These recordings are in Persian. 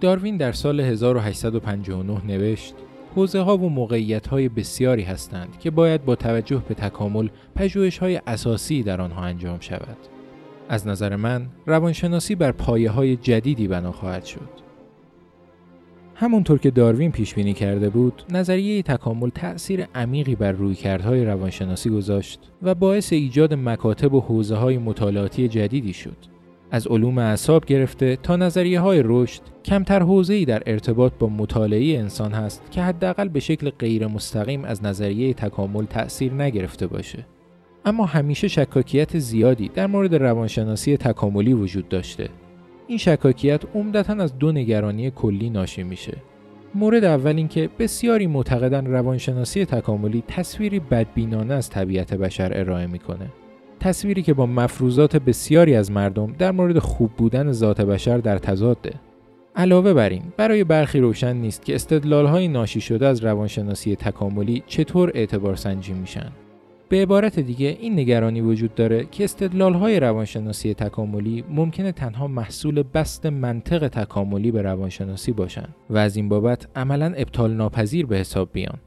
داروین در سال 1859 نوشت حوزه ها و موقعیت های بسیاری هستند که باید با توجه به تکامل پژوهش های اساسی در آنها انجام شود. از نظر من روانشناسی بر پایه های جدیدی بنا خواهد شد. همونطور که داروین پیش بینی کرده بود، نظریه تکامل تأثیر عمیقی بر رویکردهای روانشناسی گذاشت و باعث ایجاد مکاتب و حوزه های مطالعاتی جدیدی شد. از علوم اعصاب گرفته تا نظریه های رشد کمتر حوزه‌ای در ارتباط با مطالعه انسان هست که حداقل به شکل غیر مستقیم از نظریه تکامل تأثیر نگرفته باشه. اما همیشه شکاکیت زیادی در مورد روانشناسی تکاملی وجود داشته. این شکاکیت عمدتا از دو نگرانی کلی ناشی میشه. مورد اول اینکه بسیاری معتقدن روانشناسی تکاملی تصویری بدبینانه از طبیعت بشر ارائه می‌کنه. تصویری که با مفروضات بسیاری از مردم در مورد خوب بودن ذات بشر در تضاده. علاوه بر این برای برخی روشن نیست که استدلال‌های ناشی شده از روانشناسی تکاملی چطور اعتبار سنجی میشن. به عبارت دیگه این نگرانی وجود داره که استدلال‌های روانشناسی تکاملی ممکنه تنها محصول بست منطق تکاملی به روانشناسی باشن و از این بابت عملا ابطال ناپذیر به حساب بیان.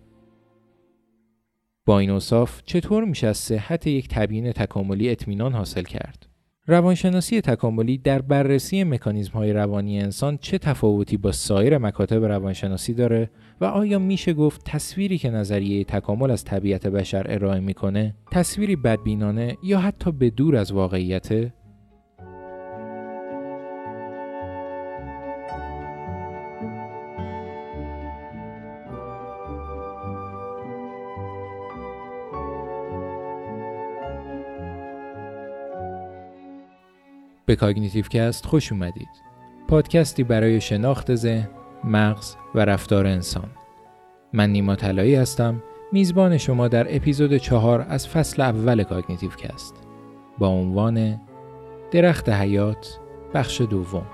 با این اوصاف چطور میشه از صحت یک تبیین تکاملی اطمینان حاصل کرد؟ روانشناسی تکاملی در بررسی مکانیزم های روانی انسان چه تفاوتی با سایر مکاتب روانشناسی داره و آیا میشه گفت تصویری که نظریه تکامل از طبیعت بشر ارائه می‌کنه تصویری بدبینانه یا حتی به دور از واقعیته؟ به Cognitive Cast خوش اومدید. پادکستی برای شناخت ذهن، مغز و رفتار انسان. من نیما طلایی هستم، میزبان شما در اپیزود چهار از فصل اول Cognitive Cast با عنوان درخت حیات بخش دوم.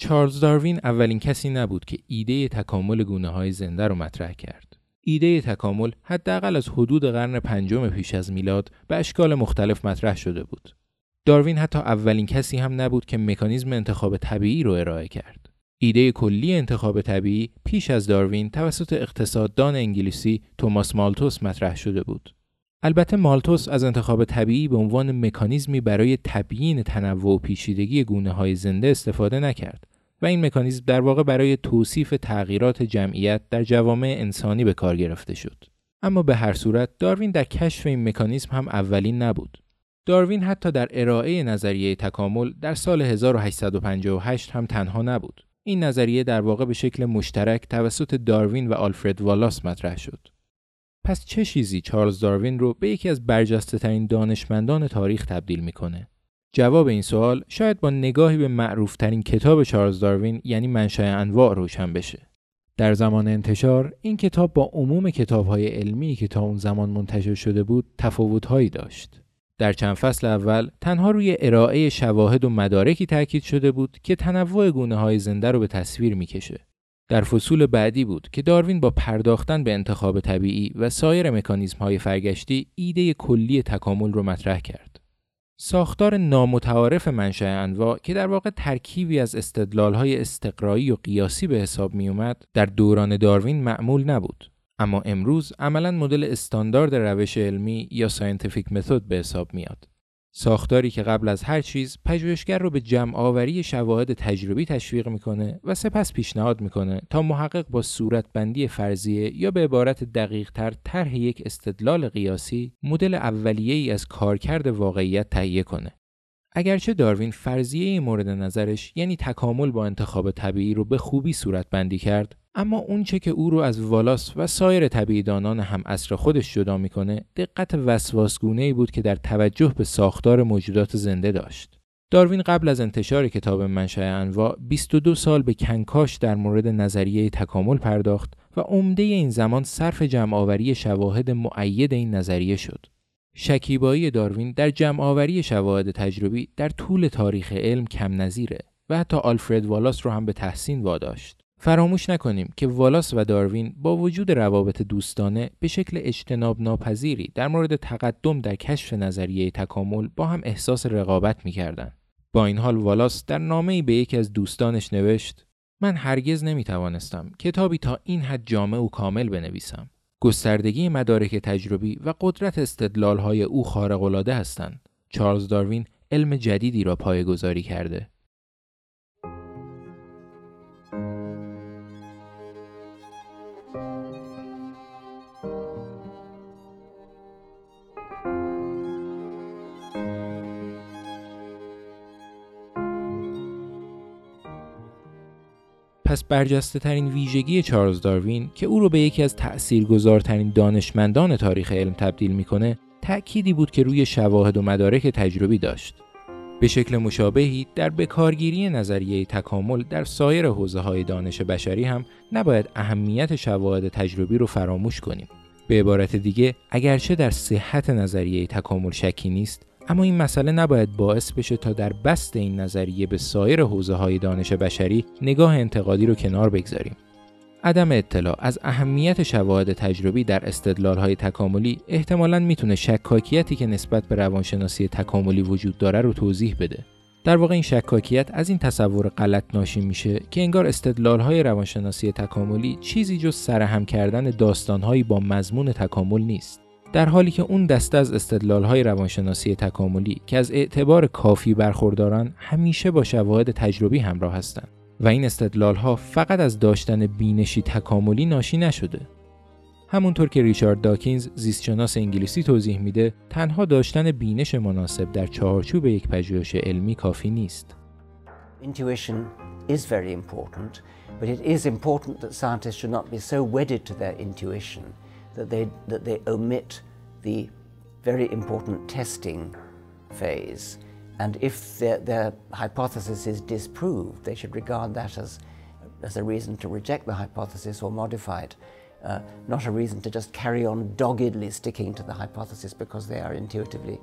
چارلز داروین اولین کسی نبود که ایده تکامل گونه های زنده رو مطرح کرد. ایده تکامل حداقل از حدود قرن پنجم پیش از میلاد به اشکال مختلف مطرح شده بود. داروین حتی اولین کسی هم نبود که مکانیزم انتخاب طبیعی رو ارائه کرد. ایده کلی انتخاب طبیعی پیش از داروین توسط اقتصاددان انگلیسی توماس مالتوس مطرح شده بود. البته مالتوس از انتخاب طبیعی به عنوان مکانیزمی برای تبیین تنوع و پیچیدگی گونه های زنده استفاده نکرد و این مکانیزم در واقع برای توصیف تغییرات جمعیت در جوامع انسانی به کار گرفته شد. اما به هر صورت داروین در کشف این مکانیزم هم اولین نبود. داروین حتی در ارائه نظریه تکامل در سال 1858 هم تنها نبود. این نظریه در واقع به شکل مشترک توسط داروین و آلفرد والاس مطرح شد. پس چه چیزی چارلز داروین رو به یکی از برجسته ترین دانشمندان تاریخ تبدیل می‌کنه؟ جواب این سوال شاید با نگاهی به معروفترین کتاب چارلز داروین یعنی منشأ انواع روشن بشه. در زمان انتشار این کتاب با عموم کتابهای علمی که تا اون زمان منتشر شده بود تفاوتهایی داشت. در چند فصل اول تنها روی ارائه شواهد و مدارکی تاکید شده بود که تنوع گونه های زنده رو به تصویر می‌کشه. در فصول بعدی بود که داروین با پرداختن به انتخاب طبیعی و سایر مکانیزم های فرگشتی ایده کلی تکامل رو مطرح کرد. ساختار نامتعارف منشأ انواع که در واقع ترکیبی از استدلالهای استقرایی و قیاسی به حساب می اومد در دوران داروین معمول نبود اما امروز عملا مدل استاندارد روش علمی یا scientific method به حساب میاد ساختاری که قبل از هر چیز پژوهشگر رو به جمع آوری شواهد تجربی تشویق می‌کنه و سپس پیشنهاد می‌کنه تا محقق با صورتبندی فرضیه یا به عبارت دقیق تر طرح یک استدلال قیاسی مدل اولیه ای از کارکرد واقعیت تهیه کنه. اگرچه داروین فرضیه مورد نظرش یعنی تکامل با انتخاب طبیعی رو به خوبی صورتبندی کرد اما اونچه که او رو از والاس و سایر طبیعیدانان هم اصر خودش جدا می‌کنه دقت وسواسگونه ای بود که در توجه به ساختار موجودات زنده داشت. داروین قبل از انتشار کتاب منشأ انواع 22 سال به کنکاش در مورد نظریه تکامل پرداخت و عمده این زمان صرف جمعآوری شواهد معید این نظریه شد. شکیبایی داروین در جمعآوری شواهد تجربی در طول تاریخ علم کم نظیره و حتی آلفرد والاس رو هم به تحسین واداشت. فراموش نکنیم که والاس و داروین با وجود روابط دوستانه به شکل اجتناب ناپذیری در مورد تقدم در کشف نظریه تکامل با هم احساس رقابت می‌کردند. با این حال والاس در نامه‌ای به یکی از دوستانش نوشت من هرگز نمی توانستم کتابی تا این حد جامع و کامل بنویسم. گستردگی مدارک تجربی و قدرت استدلالهای او خارق‌العاده هستند. چارلز داروین علم جدیدی را پایگذاری کرده. پس برجسته ترین ویژگی چارلز داروین که او رو به یکی از تأثیرگذارترین دانشمندان تاریخ علم تبدیل می‌کنه تأکیدی بود که روی شواهد و مدارک تجربی داشت. به شکل مشابهی در بکارگیری نظریه تکامل در سایر حوزه های دانش بشری هم نباید اهمیت شواهد تجربی رو فراموش کنیم. به عبارت دیگه اگرچه در صحت نظریه تکامل شکی نیست اما این مسئله نباید باعث بشه تا در بست این نظریه به سایر حوزه های دانش بشری نگاه انتقادی رو کنار بگذاریم. عدم اطلاع از اهمیت شواهد تجربی در استدلال های تکاملی احتمالاً می‌تونه شکاکیتی که نسبت به روانشناسی تکاملی وجود داره رو توضیح بده. در واقع این شکاکیت از این تصور غلط ناشی میشه که انگار استدلال های روانشناسی تکاملی چیزی جز سرهم کردن داستانهایی با مضمون تکامل نیست. در حالی که اون دسته از استدلال های روانشناسی تکاملی که از اعتبار کافی برخوردارن همیشه با شواهد تجربی همراه هستند و این استدلال ها فقط از داشتن بینشی تکاملی ناشی نشده. همونطور که ریچارد داکینز زیستشناس انگلیسی توضیح میده تنها داشتن بینش مناسب در چهارچوب یک پژوهش علمی کافی نیست. Intuition is very important, but it is important that scientists should not be so wedded to their intuition. that they, that they omit the very important testing phase. And if their, their hypothesis is disproved, they should regard that as, as a reason to reject the hypothesis or modify it, uh, not a reason to just carry on doggedly sticking to the hypothesis because they are intuitively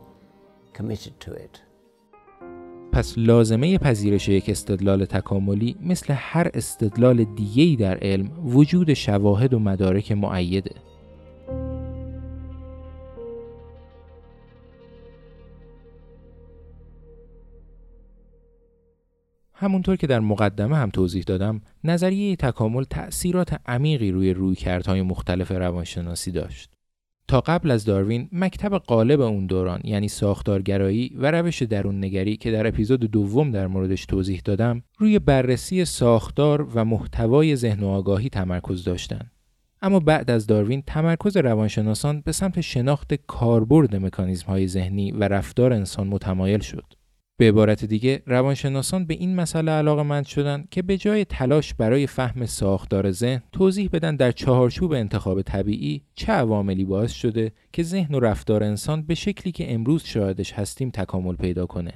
committed to it. پس لازمه پذیرش یک استدلال تکاملی مثل هر استدلال دیگه‌ای در علم وجود شواهد و مدارک معیده. همونطور که در مقدمه هم توضیح دادم نظریه تکامل تأثیرات عمیقی روی رویکردهای مختلف روانشناسی داشت. تا قبل از داروین مکتب غالب اون دوران یعنی ساختارگرایی و روش درون نگری که در اپیزود دوم در موردش توضیح دادم روی بررسی ساختار و محتوای ذهن و آگاهی تمرکز داشتند اما بعد از داروین تمرکز روانشناسان به سمت شناخت کاربرد مکانیزم های ذهنی و رفتار انسان متمایل شد. به عبارت دیگه روانشناسان به این مسئله علاقه مند شدن که به جای تلاش برای فهم ساختار ذهن توضیح بدن در چهارچوب انتخاب طبیعی چه عواملی باعث شده که ذهن و رفتار انسان به شکلی که امروز شاهدش هستیم تکامل پیدا کنه.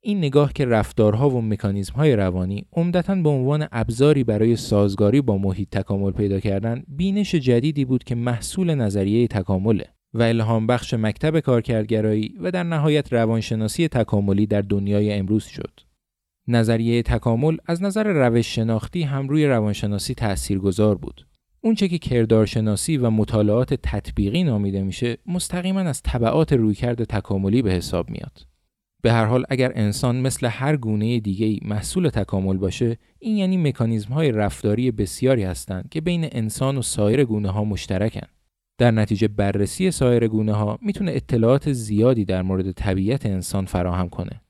این نگاه که رفتارها و مکانیزم‌های روانی عمدتا به عنوان ابزاری برای سازگاری با محیط تکامل پیدا کردن بینش جدیدی بود که محصول نظریه تکامله. و الهام بخش مکتب کارکردگرایی و در نهایت روانشناسی تکاملی در دنیای امروز شد. نظریه تکامل از نظر روش شناختی هم روی روانشناسی تاثیرگذار بود. اونچه که کردارشناسی و مطالعات تطبیقی نامیده میشه مستقیما از طبعات رویکرد تکاملی به حساب میاد. به هر حال اگر انسان مثل هر گونه دیگه محصول تکامل باشه این یعنی مکانیزم های رفتاری بسیاری هستند که بین انسان و سایر گونه ها مشترکن. در نتیجه بررسی سایر گونه ها می‌تونه اطلاعات زیادی در مورد طبیعت انسان فراهم کنه.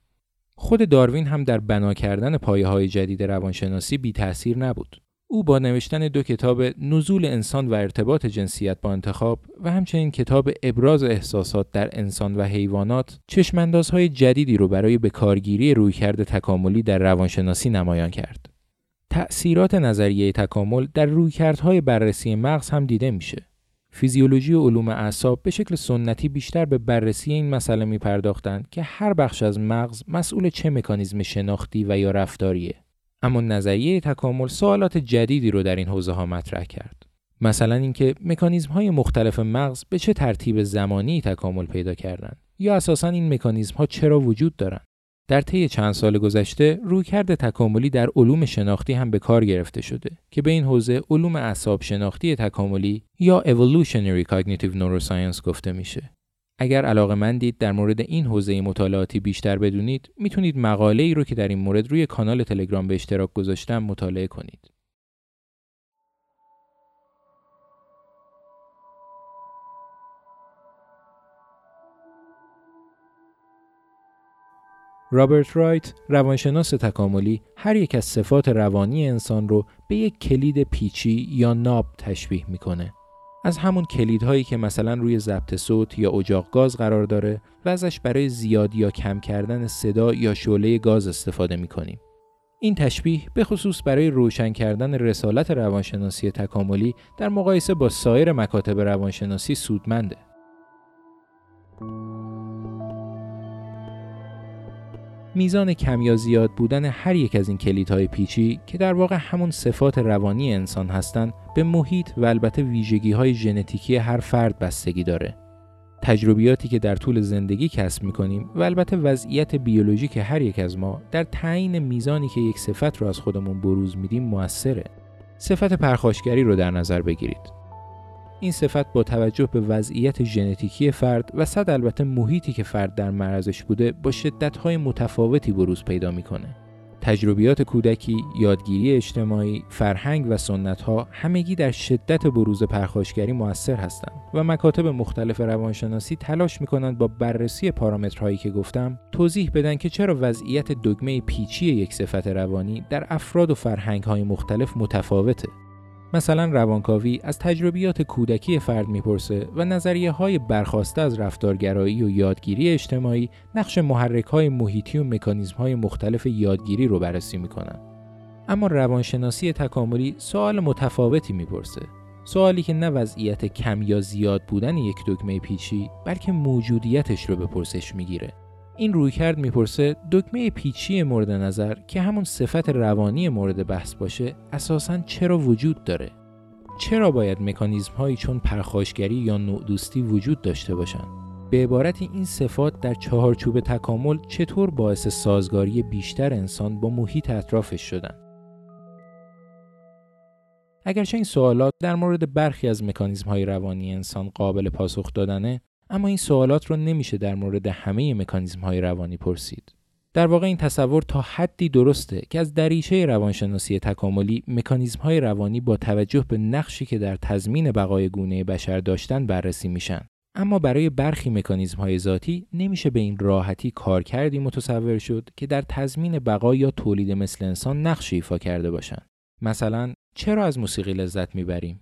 خود داروین هم در بنا کردن پایه های جدید روانشناسی بی تأثیر نبود. او با نوشتن دو کتاب نزول انسان و ارتباط جنسیت با انتخاب و همچنین کتاب ابراز احساسات در انسان و حیوانات چشماندازهای جدیدی رو برای بکارگیری رویکرد تکاملی در روانشناسی نمایان کرد. تأثیرات نظریه تکامل در رویکردهای بررسی مغز هم دیده میشه. فیزیولوژی و علوم اعصاب به شکل سنتی بیشتر به بررسی این مسئله می پرداختند که هر بخش از مغز مسئول چه مکانیزم شناختی و یا رفتاریه. اما نظریه تکامل سوالات جدیدی رو در این حوزه ها مطرح کرد. مثلا اینکه مکانیزم های مختلف مغز به چه ترتیب زمانی تکامل پیدا کردند یا اساسا این مکانیزم ها چرا وجود دارند. در طی چند سال گذشته رویکرد تکاملی در علوم شناختی هم به کار گرفته شده که به این حوزه علوم اعصاب شناختی تکاملی یا Evolutionary Cognitive Neuroscience گفته میشه. اگر علاقه مندید در مورد این حوزه مطالعاتی بیشتر بدونید می‌تونید مقاله ای رو که در این مورد روی کانال تلگرام به اشتراک گذاشتم مطالعه کنید. رابرت رایت روانشناس تکاملی هر یک از صفات روانی انسان رو به یک کلید پیچی یا ناب تشبیه می‌کنه. از همون کلیدهایی که مثلا روی ضبط صوت یا اجاق گاز قرار داره و ازش برای زیاد یا کم کردن صدا یا شعله گاز استفاده می‌کنیم. این تشبیه به خصوص برای روشن کردن رسالت روانشناسی تکاملی در مقایسه با سایر مکاتب روانشناسی سودمنده. میزان کم یا زیاد بودن هر یک از این کلیدهای پیچی که در واقع همون صفات روانی انسان هستند به محیط و البته ویژگی های ژنتیکی هر فرد بستگی داره. تجربیاتی که در طول زندگی کسب می‌کنیم و البته وضعیت بیولوژیک هر یک از ما در تعیین میزانی که یک صفت رو از خودمون بروز میدیم موثره. صفت پرخاشگری رو در نظر بگیرید. این صفت با توجه به وضعیت ژنتیکی فرد و صد البته محیطی که فرد در معرضش بوده با شدتهای متفاوتی بروز پیدا می‌کنه. تجربیات کودکی، یادگیری اجتماعی، فرهنگ و سنت ها همگی در شدت بروز پرخاشگری موثر هستند و مکاتب مختلف روانشناسی تلاش می‌کنند با بررسی پارامترهایی که گفتم توضیح بدن که چرا وضعیت دگمه پیچی یک صفت روانی در افراد و فرهنگ های مختلف متفاوته. مثلا روانکاوی از تجربیات کودکی فرد می‌پرسه و نظریه های برخواسته از رفتارگرایی و یادگیری اجتماعی نقش محرک های محیطی و مکانیزم های مختلف یادگیری رو بررسی می‌کنن. اما روانشناسی تکاملی سوال متفاوتی می‌پرسه. سوالی که نه وضعیت کم یا زیاد بودن یک دکمه پیچی بلکه موجودیتش رو به پرسش می‌گیره. این رویکرد می‌پرسه دکمه پیچی مورد نظر که همون صفت روانی مورد بحث باشه اساسا چرا وجود داره؟ چرا باید مکانیزم هایی چون پرخاشگری یا نوع دوستی وجود داشته باشن به عبارت این صفات در چهارچوب تکامل چطور باعث سازگاری بیشتر انسان با محیط اطرافش شدن؟ اگرچه این سوالات در مورد برخی از مکانیزم های روانی انسان قابل پاسخ دادنه اما این سوالات رو نمیشه در مورد همه مکانیزم های روانی پرسید. در واقع این تصور تا حدی درسته که از دریچه روانشناسی تکاملی مکانیزم های روانی با توجه به نقشی که در تضمین بقای گونه بشر داشتن بررسی میشن. اما برای برخی مکانیزم های ذاتی نمیشه به این راحتی کار کردی متصور شد که در تضمین بقا یا تولید مثل انسان نقشی ایفا کرده باشند. مثلا چرا از موسیقی لذت می‌بریم؟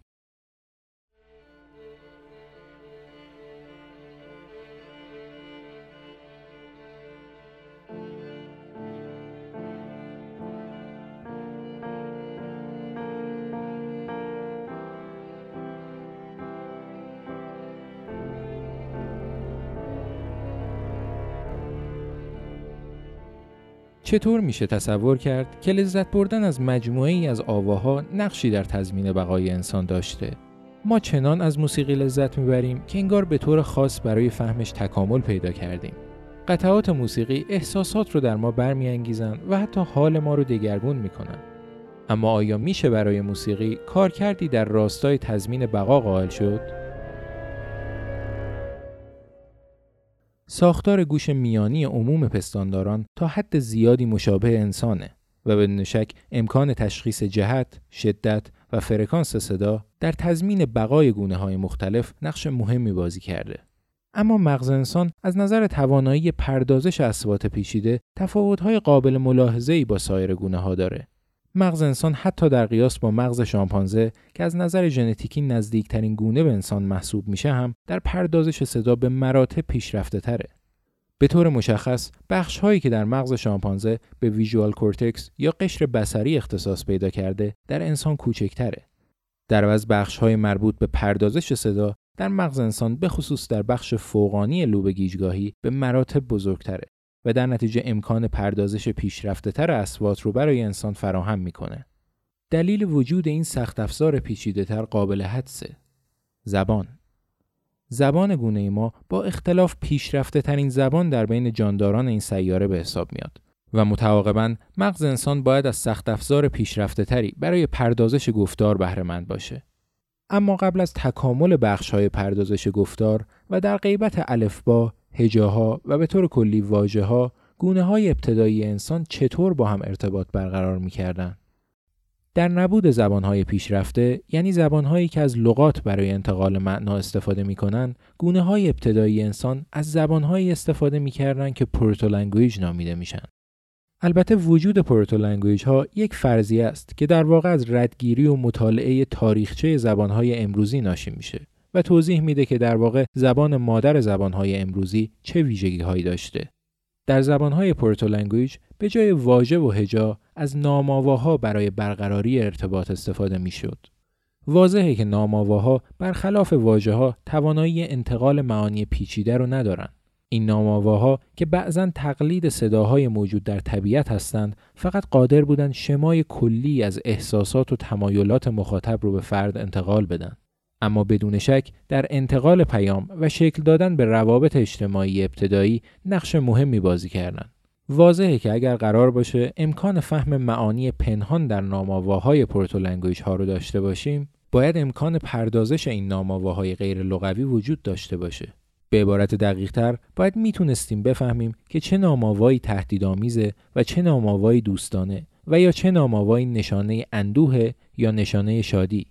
چطور میشه تصور کرد که لذت بردن از مجموعه ای از آواها نقشی در تضمین بقای انسان داشته؟ ما چنان از موسیقی لذت می‌بریم که انگار به طور خاص برای فهمش تکامل پیدا کردیم. قطعات موسیقی احساسات رو در ما برمیانگیزن و حتی حال ما رو دگرگون می‌کنن. اما آیا میشه برای موسیقی کار کردی در راستای تضمین بقا قائل شد؟ ساختار گوش میانی عموم پستانداران تا حد زیادی مشابه انسانه و بدون شک امکان تشخیص جهت، شدت و فرکانس صدا در تضمین بقای گونه های مختلف نقش مهمی بازی کرده. اما مغز انسان از نظر توانایی پردازش اصوات پیچیده تفاوت‌های قابل ملاحظه‌ای با سایر گونه ها داره مغز انسان حتی در قیاس با مغز شامپانزه که از نظر ژنتیکی نزدیکترین گونه به انسان محسوب میشه هم در پردازش صدا به مراتب پیشرفته تره. به طور مشخص بخش هایی که در مغز شامپانزه به ویژوال کورتکس یا قشر بصری اختصاص پیدا کرده در انسان کوچکتره. در عوض بخش های مربوط به پردازش صدا در مغز انسان به خصوص در بخش فوقانی لوب گیجگاهی به مراتب بزرگتره. و در نتیجه امکان پردازش پیشرفته تر اسوات رو برای انسان فراهم می‌کنه. دلیل وجود این سخت افزار پیچیده تر قابل حدسه. زبان زبان گونه ما با اختلاف پیشرفته ترین زبان در بین جانداران این سیاره به حساب میاد و متعاقبا مغز انسان باید از سخت افزار پیشرفته تری برای پردازش گفتار بهره باشه. اما قبل از تکامل بخش های پردازش گفتار و در غیبت الفبا، هجاها و به طور کلی واژه ها گونه های ابتدایی انسان چطور با هم ارتباط برقرار می کردن؟ در نبود زبانهای پیشرفته یعنی زبانهایی که از لغات برای انتقال معنا استفاده می کنن، گونه های ابتدایی انسان از زبانهایی استفاده می کردن که protolanguage نامیده میشن. البته وجود protolanguage ها یک فرضیه است که در واقع از ردگیری و مطالعه تاریخچه زبانهای امروزی ناشی میشه و توضیح میده که در واقع زبان مادر زبانهای امروزی چه ویژگی هایی داشته. در زبانهای protolanguage به جای واژه و هجا از نامآواها برای برقراری ارتباط استفاده می‌شد. واضحه که نامآواها برخلاف واژه ها توانایی انتقال معانی پیچیده رو ندارن. این نامآواها که بعضا تقلید صداهای موجود در طبیعت هستند فقط قادر بودند شمای کلی از احساسات و تمایلات مخاطب رو به فرد انتقال بدن. اما بدون شک در انتقال پیام و شکل دادن به روابط اجتماعی ابتدایی نقش مهمی بازی کردند. واضحه که اگر قرار باشه امکان فهم معانی پنهان در نامآواهای protolanguage ها رو داشته باشیم باید امکان پردازش این نامآواهای غیر لغوی وجود داشته باشه به عبارت دقیق تر باید می‌تونستیم بفهمیم که چه نامآوایی تهدیدآمیزه و چه نامآوایی دوستانه و یا چه نامآوایی نشانه اندوه یا نشانه شادی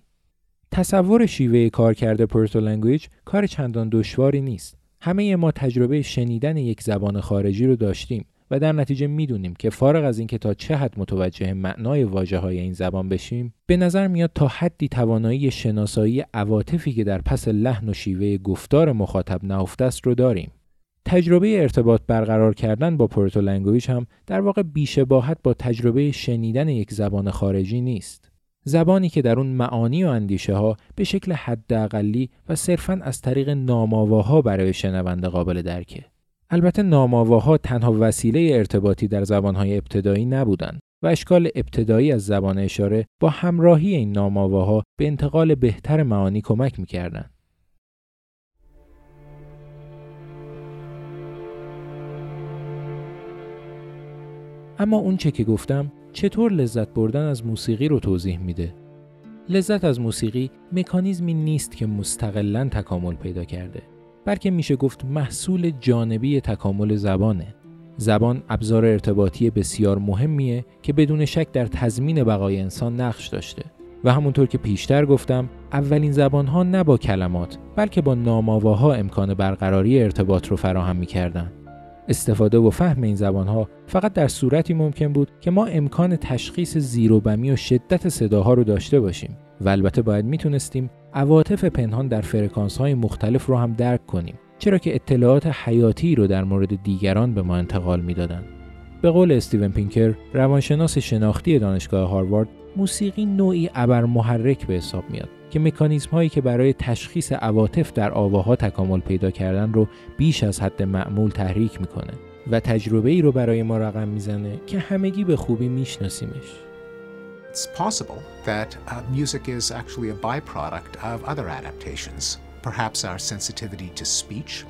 تصور شیوه کارکرد protolanguage کار چندان دشواری نیست. همه ما تجربه شنیدن یک زبان خارجی رو داشتیم و در نتیجه می‌دونیم که فارغ از اینکه تا چه حد متوجه معنای واژه های این زبان بشیم به نظر میاد تا حدی توانایی شناسایی عواطفی که در پس لحن و شیوه گفتار مخاطب نهفته است رو داریم. تجربه ارتباط برقرار کردن با پورتو لنگویج هم در واقع بیشباهت با تجربه شنیدن یک زبان خارجی نیست. زبانی که در اون معانی و اندیشه ها به شکل حداقلی و صرفا از طریق نامآواها برای شنونده قابل درکه البته نامآواها تنها وسیله ارتباطی در زبانهای ابتدایی نبودند و اشکال ابتدایی از زبان اشاره با همراهی این نامآواها به انتقال بهتر معانی کمک می‌کردند. اما اون چه که گفتم چطور لذت بردن از موسیقی رو توضیح میده؟ لذت از موسیقی مکانیزمی نیست که مستقلا تکامل پیدا کرده. بلکه میشه گفت محصول جانبی تکامل زبانه زبان ابزار ارتباطی بسیار مهمیه که بدون شک در تضمین بقای انسان نقش داشته و همونطور که پیشتر گفتم اولین زبان ها نه با کلمات بلکه با نامآواها امکان برقراری ارتباط رو فراهم می‌کردن استفاده و فهم این زبان ها فقط در صورتی ممکن بود که ما امکان تشخیص زیروبمی و شدت صداها رو داشته باشیم و البته باید می‌تونستیم عواطف پنهان در فرکانس های مختلف رو هم درک کنیم چرا که اطلاعات حیاتی رو در مورد دیگران به ما انتقال می‌دادند. به قول استیون پینکر روانشناس شناختی دانشگاه هاروارد موسیقی نوعی ابر محرک به حساب میاد که مکانیزم هایی که برای تشخیص عواطف در آواها تکامل پیدا کردن رو بیش از حد معمول تحریک می‌کنه و تجربه ای رو برای ما رقم می‌زنه که همگی به خوبی میشناسیمش. It's possible that uh, music is actually a byproduct of other adaptations. Perhaps our sensitivity to speech,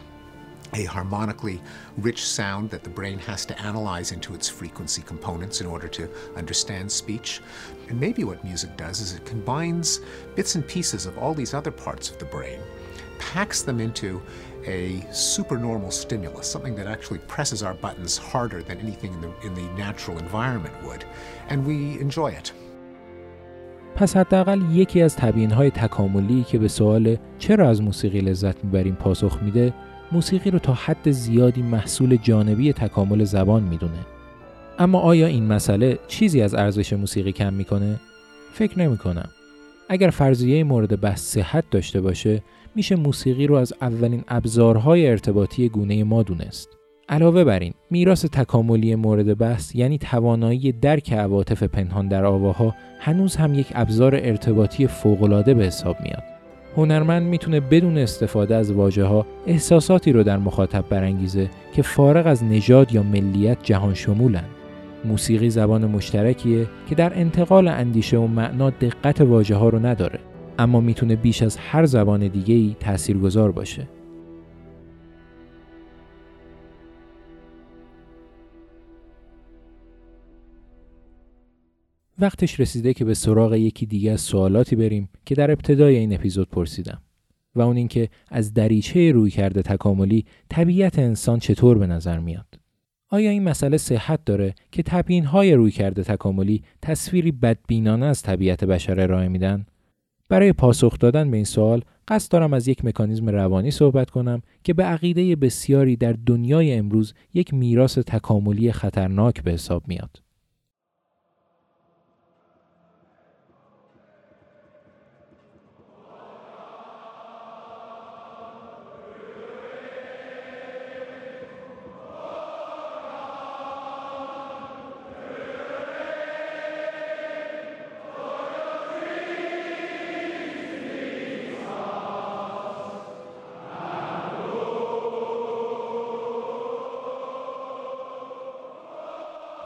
a harmonically rich sound that the brain has to analyze into its frequency components in order to understand speech. And maybe what music does is it combines bits and pieces of all these other parts of the brain, packs them into a supernormal stimulus, something that actually presses our buttons harder than anything in the, in the natural environment would, and we enjoy it. پس حداقل یکی از تبیین های تکاملی که به سوال چرا از موسیقی لذت میبریم پاسخ میده موسیقی رو تا حد زیادی محصول جانبی تکامل زبان میدونه اما آیا این مسئله چیزی از ارزش موسیقی کم می‌کنه؟ فکر نمی کنم. اگر فرضیه مورد بحث صحت داشته باشه میشه موسیقی رو از اولین ابزارهای ارتباطی گونه ما دونست. علاوه بر این میراث تکاملی مورد بحث یعنی توانایی درک عواطف پنهان در آواها هنوز هم یک ابزار ارتباطی فوقالعاده به حساب میاد. هنرمند می‌تونه بدون استفاده از واجه ها احساساتی رو در مخاطب برانگیزه که فارغ از نژاد یا ملیت جهان شمولن موسیقی زبان مشترکیه که در انتقال اندیشه و معنا دقت واژه ها رو نداره اما می‌تونه بیش از هر زبان دیگه ای تاثیرگذار باشه. وقتش رسیده که به سراغ یکی دیگه از سوالاتی بریم که در ابتدای این اپیزود پرسیدم و اون اینکه از دریچه روی کرده تکاملی طبیعت انسان چطور به نظر میاد. آیا این مسئله صحت داره که تبیین های روی کرده تکاملی تصویری بدبینانه از طبیعت بشر ارائه میدن برای پاسخ دادن به این سوال قصد دارم از یک مکانیزم روانی صحبت کنم که به عقیده بسیاری در دنیای امروز یک میراث تکاملی خطرناک به حساب میاد.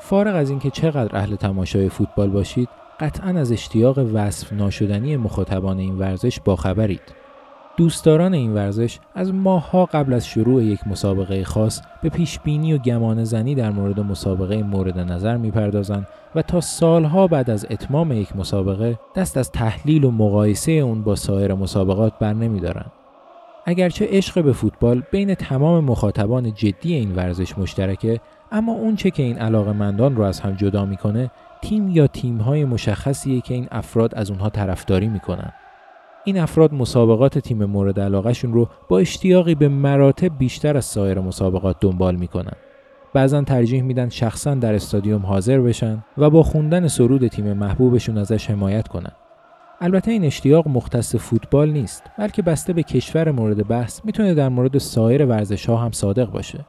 فارغ از اینکه چقدر اهل تماشای فوتبال باشید قطعا از اشتیاق وصف ناشدنی مخاطبان این ورزش باخبرید دوستداران این ورزش از ماهها قبل از شروع یک مسابقه خاص به پیش بینی و گمان زنی در مورد مسابقه مورد نظر می‌پردازند و تا سالها بعد از اتمام یک مسابقه دست از تحلیل و مقایسه اون با سایر مسابقات بر نمیدارند. اگرچه عشق به فوتبال بین تمام مخاطبان جدی این ورزش مشترکه اما اون چه که این علاقه مندان رو از هم جدا می‌کنه تیم یا تیم های مشخصیه که این افراد از اونها طرفداری می‌کنن. این افراد مسابقات تیم مورد علاقهشون رو با اشتیاقی به مراتب بیشتر از سایر مسابقات دنبال می‌کنن. بعضا ترجیح میدن شخصا در استادیوم حاضر بشن و با خوندن سرود تیم محبوبشون ازش حمایت کنن. البته این اشتیاق مختص فوتبال نیست بلکه بسته به کشور مورد بحث می‌تونه در مورد سایر ورزش ها هم صادق باشه.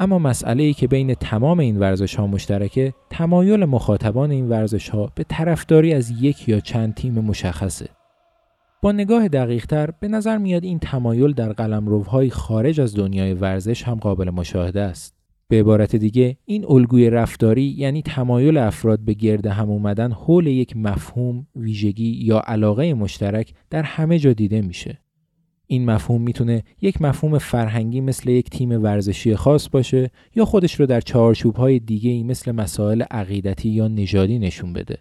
اما مسئله ای که بین تمام این ورزش ها مشترکه تمایل مخاطبان این ورزش ها به طرفداری از یک یا چند تیم مشخصه. با نگاه دقیقتر به نظر میاد این تمایل در قلمروهای خارج از دنیای ورزش هم قابل مشاهده است. به عبارت دیگه این الگوی رفتاری یعنی تمایل افراد به گرد هم اومدن حول یک مفهوم، ویژگی یا علاقه مشترک در همه جا دیده میشه. این مفهوم می‌تونه یک مفهوم فرهنگی مثل یک تیم ورزشی خاص باشه یا خودش رو در چهارچوب های دیگه ای مثل مسائل عقیدتی یا نژادی نشون بده.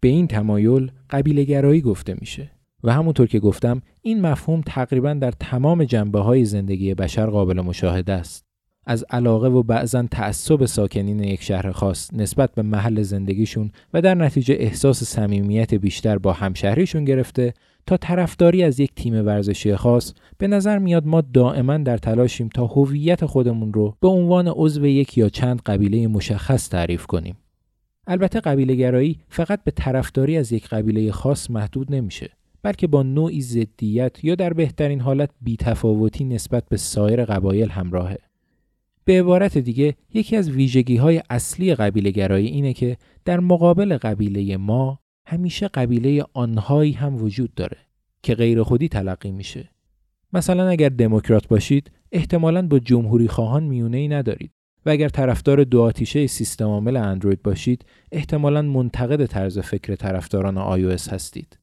به این تمایل قبیله گرایی گفته میشه و همونطور که گفتم این مفهوم تقریبا در تمام جنبه های زندگی بشر قابل مشاهده است. از علاقه و بعضا تعصب ساکنین یک شهر خاص نسبت به محل زندگیشون و در نتیجه احساس صمیمیت بیشتر با همشهریشون گرفته تا طرفداری از یک تیم ورزشی خاص به نظر میاد ما دائما در تلاشیم تا هویت خودمون رو به عنوان عضو یک یا چند قبیله مشخص تعریف کنیم. البته قبیله گرایی فقط به طرفداری از یک قبیله خاص محدود نمیشه بلکه با نوعی ضدیت یا در بهترین حالت بیتفاوتی نسبت به سایر قبایل همراهه. به عبارت دیگه یکی از ویژگی های اصلی قبیله گرایی اینه که در مقابل قبیله ما همیشه قبیله آنهایی هم وجود داره که غیر خودی تلقی میشه. مثلا اگر دموکرات باشید احتمالاً با جمهوری خواهان میونه ای ندارید و اگر طرفدار دو آتیشه سیستم عامل اندروید باشید احتمالاً منتقد طرز فکر طرفداران iOS هستید.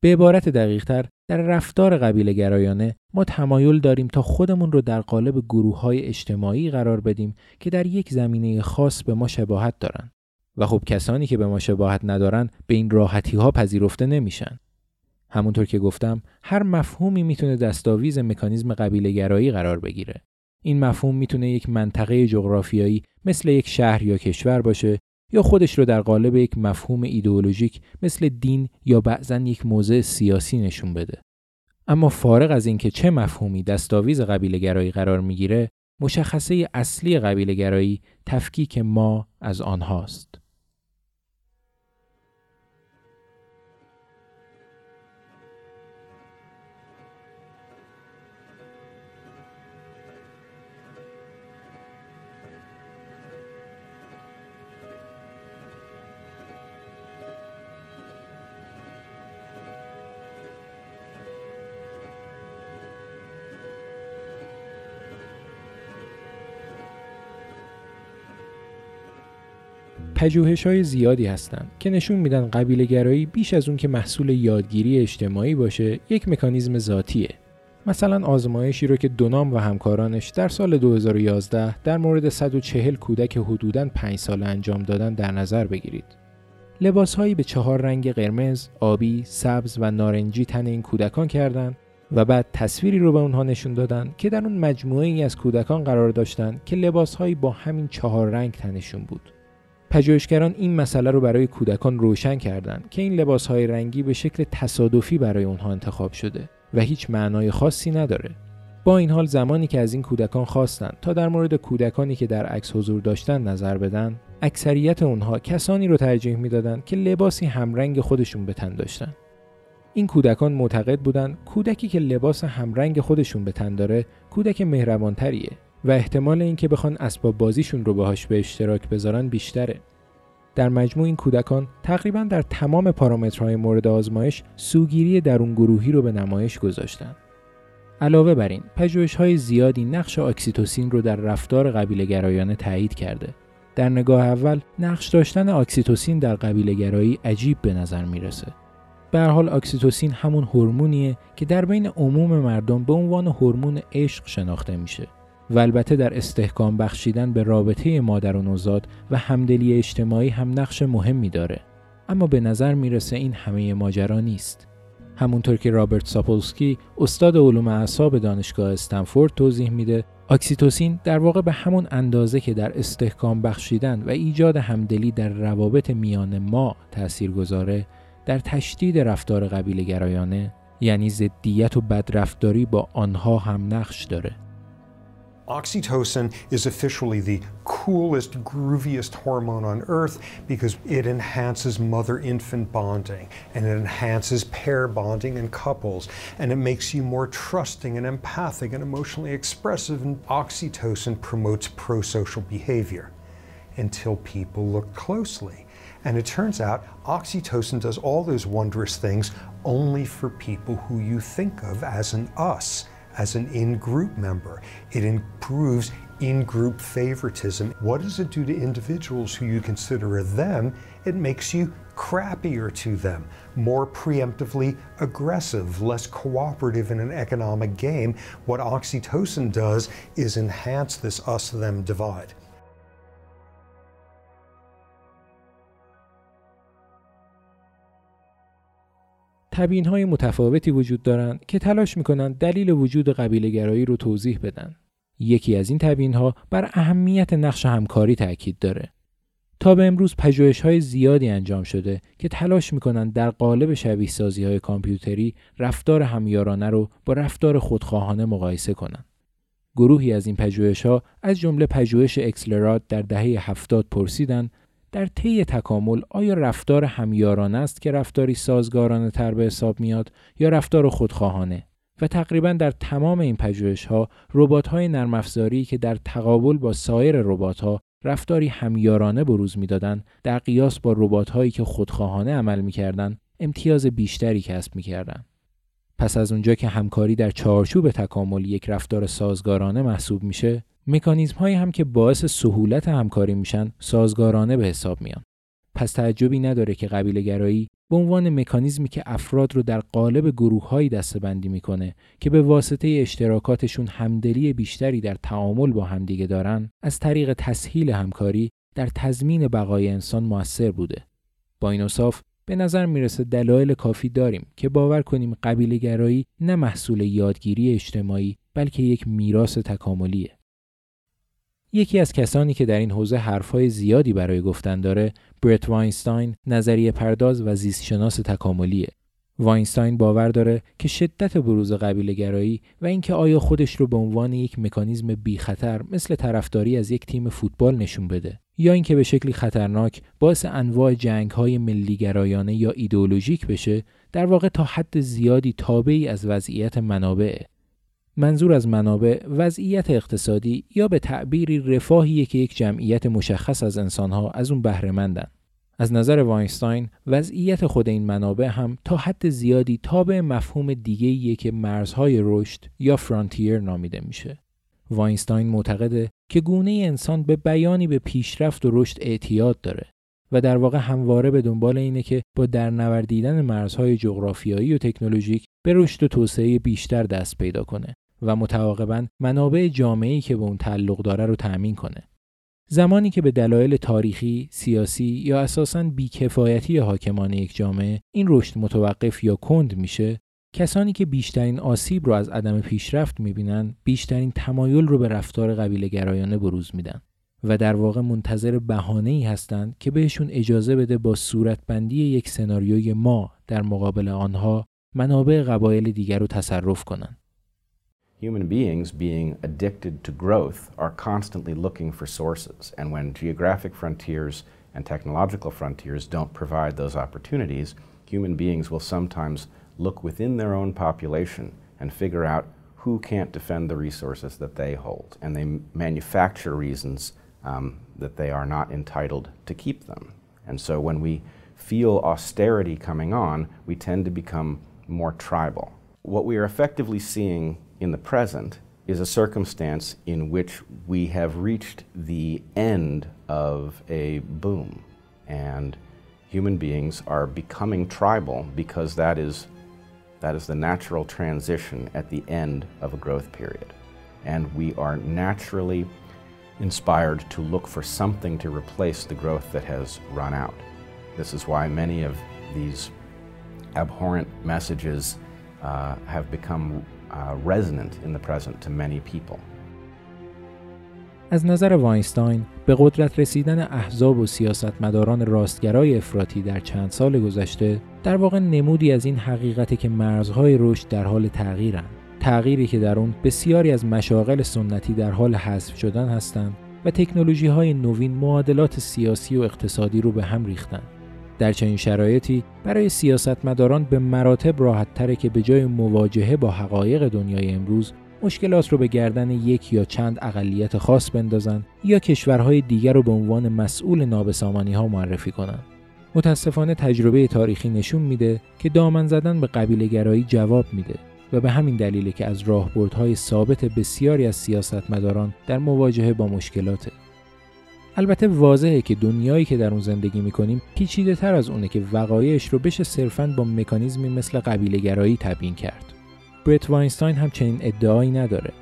به عبارت دقیقتر در رفتار قبیله گرایانه ما تمایل داریم تا خودمون رو در قالب گروه های اجتماعی قرار بدیم که در یک زمینه خاص به ما شباهت دارن و خب کسانی که به ما شباهت ندارن به این راحتی ها پذیرفته نمیشن. همونطور که گفتم هر مفهومی می‌تونه دستاویز مکانیزم قبیله گرایی قرار بگیره. این مفهوم می‌تونه یک منطقه جغرافیایی مثل یک شهر یا کشور باشه یا خودش رو در قالب یک مفهوم ایدئولوژیک مثل دین یا بعضا یک موضع سیاسی نشون بده. اما فارغ از اینکه چه مفهومی دستاویز قبیله گرایی قرار می‌گیره، مشخصه اصلی قبیله گرایی تفکیک ما از آنهاست. پژوهش های زیادی هستند که نشون میدن قبیله گرایی بیش از اون که محصول یادگیری اجتماعی باشه یک مکانیزم ذاتیه مثلا آزمایشی رو که دونام و همکارانش در سال 2011 در مورد 140 کودک حدوداً 5 ساله انجام دادن در نظر بگیرید لباسهایی به چهار رنگ قرمز، آبی، سبز و نارنجی تن این کودکان کردند و بعد تصویری رو به اونها نشون دادن که در اون مجموعه ای از کودکان قرار داشتند که لباسهایی با همین چهار رنگ تنشون بود. پژوهشگران این مسئله رو برای کودکان روشن کردند که این لباسهای رنگی به شکل تصادفی برای اونها انتخاب شده و هیچ معنای خاصی نداره. با این حال زمانی که از این کودکان خواستند تا در مورد کودکانی که در عکس حضور داشتن نظر بدن، اکثریت اونها کسانی رو ترجیح می‌دادند که لباسی همرنگ خودشون به تن داشتن. این کودکان معتقد بودند کودکی که لباس همرنگ خودشون به تن داره کودک مهربانتریه و احتمال اینکه بخوان اسباب بازیشون رو باهاش به اشتراک بذارن بیشتره. در مجموع این کودکان تقریبا در تمام پارامترهای مورد آزمایش سوگیری درون گروهی رو به نمایش گذاشتند. علاوه بر این، های زیادی نقش اکسیتوسین رو در رفتار قبیله گرایانه تایید کرده. در نگاه اول نقش داشتن اکسیتوسین در قبیله گرایی عجیب به نظر می‌رسه. به هر حال اکسیتوسین همون هورمونیه که در بین عموم مردم به عنوان هورمون عشق شناخته میشه و البته در استحکام بخشیدن به رابطه مادر و نوزاد و همدلی اجتماعی هم نقش مهمی داره. اما به نظر می‌رسه این همه ماجرا نیست. همونطور که رابرت ساپولسکی استاد علوم اعصاب دانشگاه استنفورد توضیح میده اکسیتوسین در واقع به همون اندازه که در استحکام بخشیدن و ایجاد همدلی در روابط میان ما تأثیر گذاره در تشدید رفتار قبیله گرایانه یعنی ضدیت و بدرفتاری با آنها هم نقش داره. Oxytocin is officially the coolest, grooviest hormone on earth because it enhances mother infant bonding and it enhances pair bonding in couples and it makes you more trusting and empathic and emotionally expressive. And oxytocin promotes pro social behavior until people look closely. And it turns out oxytocin does all those wondrous things only for people who you think of as an us as an in group member. It improves in group favoritism. What does it do to individuals who you consider a them? It makes you crappier to them, more preemptively aggressive, less cooperative in an economic game. What oxytocin does is enhance this us them divide. تبیین های متفاوتی وجود دارند که تلاش می‌کنند دلیل وجود قبیله گرایی رو توضیح بدن. یکی از این تبیین ها بر اهمیت نقش همکاری تاکید داره. تا به امروز پژوهش های زیادی انجام شده که تلاش می‌کنند در قالب شبیه سازی های کامپیوتری رفتار همیارانه رو با رفتار خودخواهانه مقایسه کنند. گروهی از این پژوهش ها از جمله پژوهش اکسلرات در دهه 70 پرسیدند در طی تکامل آیا رفتار همیارانه است که رفتاری سازگارانه تر به حساب میاد یا رفتار خودخواهانه؟ و تقریبا در تمام این پژوهش ها ربات های نرم افزاری که در تقابل با سایر ربات ها رفتاری همیارانه بروز می‌دادند در قیاس با ربات هایی که خودخواهانه عمل می‌کردند امتیاز بیشتری کسب می‌کردند. پس از اونجا که همکاری در چارچوب تکامل یک رفتار سازگارانه محسوب میشه مکانیزم هایی هم که باعث سهولت همکاری میشن سازگارانه به حساب میان. پس تعجبی نداره که قبیله گرایی به عنوان مکانیزمی که افراد رو در قالب گروه هایی دستبندی می‌کنه که به واسطه اشتراکاتشون همدلی بیشتری در تعامل با همدیگه دارن از طریق تسهیل همکاری در تضمین بقای انسان موثر بوده. با این اصاف به نظر می‌رسه دلایل کافی داریم که باور کنیم قبیله گرایی نه محصول یادگیری اجتماعی بلکه یک میراث تکاملیه. یکی از کسانی که در این حوزه حرفهای زیادی برای گفتن داره برت واینستاین نظریه پرداز و زیستشناس تکاملیه. واینستاین باور داره که شدت بروز قبیله گرایی و اینکه آیا خودش رو به عنوان یک مکانیزم بی خطر مثل طرفداری از یک تیم فوتبال نشون بده یا اینکه به شکلی خطرناک باعث انواع جنگ های ملی گرایانه یا ایدئولوژیک بشه در واقع تا حد زیادی تابعی از وضعیت منابعه منظور از منابع وضعیت اقتصادی یا به تعبیری رفاهیه که یک جمعیت مشخص از انسانها از اون بهرهمندن. از نظر واینستاین وضعیت خود این منابع هم تا حد زیادی تابع مفهوم دیگه که مرزهای رشد یا فرانتیر نامیده میشه. واینستاین معتقده که گونه انسان به بیانی به پیشرفت و رشد اعتیاد داره و در واقع همواره به دنبال اینه که با درنوردیدن مرزهای جغرافیایی و تکنولوژیک به رشد و توسعه بیشتر دست پیدا کنه و متعاقبا منابع جامعه‌ای که به اون تعلق داره رو تأمین کنه. زمانی که به دلایل تاریخی، سیاسی یا اساساً بیکفایتی حاکمان یک جامعه این رشد متوقف یا کند میشه، کسانی که بیشترین آسیب رو از عدم پیشرفت می‌بینن، بیشترین تمایل رو به رفتار قبیله گرایانه بروز میدن و در واقع منتظر بهانه ای هستند که بهشون اجازه بده با صورتبندی یک سناریوی ما در مقابل آنها منابع قبایل دیگر رو تصرف کنند. Human beings, being addicted to growth, are constantly looking for sources. And when geographic frontiers and technological frontiers don't provide those opportunities, human beings will sometimes look within their own population and figure out who can't defend the resources that they hold. And they manufacture reasons um, that they are not entitled to keep them. And so when we feel austerity coming on, we tend to become more tribal. What we are effectively seeing in the present is a circumstance in which we have reached the end of a boom. And human beings are becoming tribal because that is, that is the natural transition at the end of a growth period. And we are naturally inspired to look for something to replace the growth that has run out. This is why many of these abhorrent messages uh, have become uh, resonant in the present to many people. از نظر واینستاین به قدرت رسیدن احزاب و سیاستمداران راستگرای افراطی در چند سال گذشته در واقع نمودی از این حقیقت که مرزهای رشد در حال تغییرند تغییری که در اون بسیاری از مشاغل سنتی در حال حذف شدن هستند و تکنولوژی های نوین معادلات سیاسی و اقتصادی رو به هم ریختند در چنین شرایطی برای سیاستمداران به مراتب راحت تره که به جای مواجهه با حقایق دنیای امروز مشکلات رو به گردن یک یا چند اقلیت خاص بندازن یا کشورهای دیگر رو به عنوان مسئول نابسامانی ها معرفی کنند. متاسفانه تجربه تاریخی نشون میده که دامن زدن به قبیله گرایی جواب میده و به همین دلیله که از راهبردهای ثابت بسیاری از سیاستمداران در مواجهه با مشکلاته. البته واضحه که دنیایی که در اون زندگی می‌کنیم پیچیده تر از اونه که وقایعش رو بشه صرفاً با مکانیزمی مثل قبیله گرایی تبیین کرد. برت واینستاین هم چنین ادعایی نداره.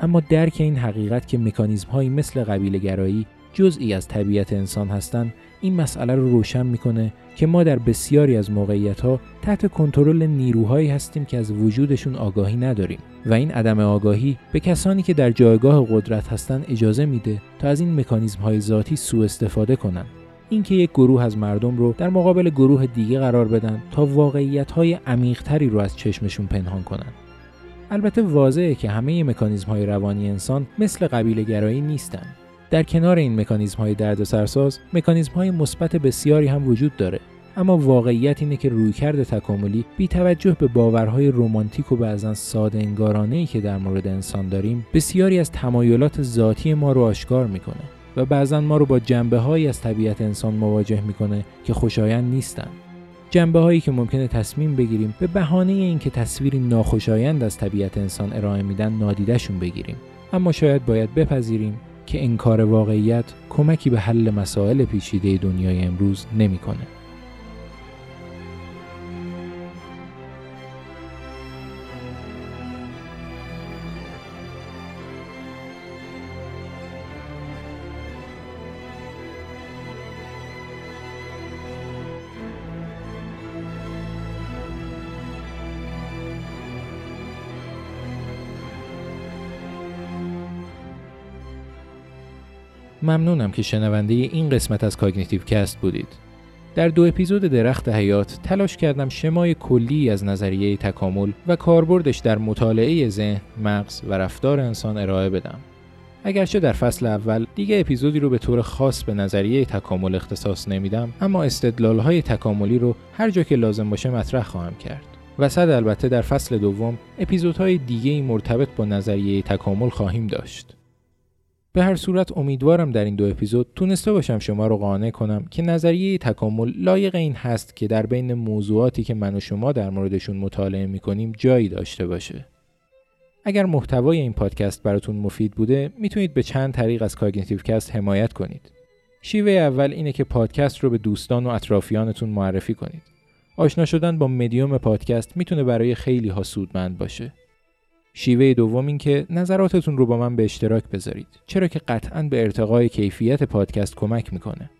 اما درک این حقیقت که مکانیزم هایی مثل قبیله گرایی جزئی از طبیعت انسان هستند این مسئله رو روشن می‌کنه که ما در بسیاری از موقعیت ها تحت کنترل نیروهایی هستیم که از وجودشون آگاهی نداریم و این عدم آگاهی به کسانی که در جایگاه قدرت هستند اجازه میده تا از این مکانیزم های ذاتی سوء استفاده کنند. اینکه یک گروه از مردم رو در مقابل گروه دیگه قرار بدن تا واقعیت های عمیقتری رو از چشمشون پنهان کنند البته واضحه که همه مکانیزم های روانی انسان مثل قبیله گرایی نیستند در کنار این مکانیزم های درد سرساز مکانیزم های مثبت بسیاری هم وجود داره. اما واقعیت اینه که رویکرد تکاملی بی توجه به باورهای رمانتیک و بعضا ساده انگارانه ای که در مورد انسان داریم بسیاری از تمایلات ذاتی ما رو آشکار می‌کنه و بعضا ما رو با جنبه هایی از طبیعت انسان مواجه می‌کنه که خوشایند نیستن جنبه هایی که ممکنه تصمیم بگیریم به بهانه اینکه تصویری ناخوشایند از طبیعت انسان ارائه میدن نادیدشون بگیریم. اما شاید باید بپذیریم که انکار واقعیت کمکی به حل مسائل پیچیده دنیای امروز نمی‌کنه. ممنونم که شنونده این قسمت از Cognitive Cast بودید. در دو اپیزود درخت حیات تلاش کردم شمای کلی از نظریه تکامل و کاربردش در مطالعه ذهن، مغز و رفتار انسان ارائه بدم. اگرچه در فصل اول دیگه اپیزودی رو به طور خاص به نظریه تکامل اختصاص نمیدم اما استدلال های تکاملی رو هر جا که لازم باشه مطرح خواهم کرد. و صد البته در فصل دوم اپیزودهای دیگه مرتبط با نظریه تکامل خواهیم داشت. به هر صورت امیدوارم در این دو اپیزود تونسته باشم شما رو قانع کنم که نظریه تکامل لایق این هست که در بین موضوعاتی که من و شما در موردشون مطالعه می‌کنیم جایی داشته باشه. اگر محتوای این پادکست براتون مفید بوده می‌تونید به چند طریق از Cognitive Cast حمایت کنید. شیوه اول اینه که پادکست رو به دوستان و اطرافیانتون معرفی کنید. آشنا شدن با مدیوم پادکست می‌تونه برای خیلی ها سودمند باشه. شیوه دوم این که نظراتتون رو با من به اشتراک بذارید چرا که قطعا به ارتقای کیفیت پادکست کمک می‌کنه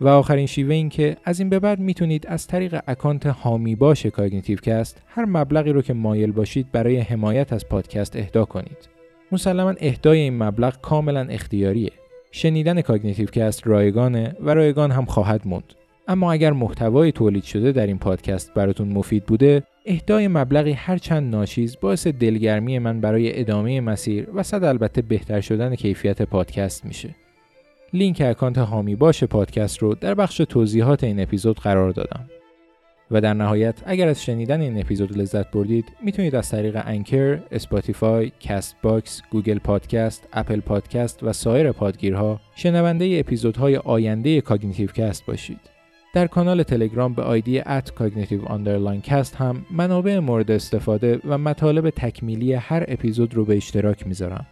و آخرین شیوه این که از این به بعد می‌تونید از طریق اکانت هامی باش Cognitive Cast هر مبلغی رو که مایل باشید برای حمایت از پادکست اهدا کنید. مسلما اهدای این مبلغ کاملا اختیاریه. شنیدن Cognitive Cast رایگانه و رایگان هم خواهد موند. اما اگر محتوای تولید شده در این پادکست براتون مفید بوده، اهدای مبلغی هر چند ناچیز باعث دلگرمی من برای ادامه مسیر و صد البته بهتر شدن کیفیت پادکست میشه. لینک اکانت هامی باش پادکست رو در بخش توضیحات این اپیزود قرار دادم. و در نهایت اگر از شنیدن این اپیزود لذت بردید می‌تونید از طریق Anchor، Spotify، Castbox، Google Podcast، Apple Podcast و سایر پادگیرها شنونده اپیزودهای آینده Cognitive Cast باشید. در کانال تلگرام به آیدی ات کاگنیتیو هم منابع مورد استفاده و مطالب تکمیلی هر اپیزود رو به اشتراک می‌ذارم.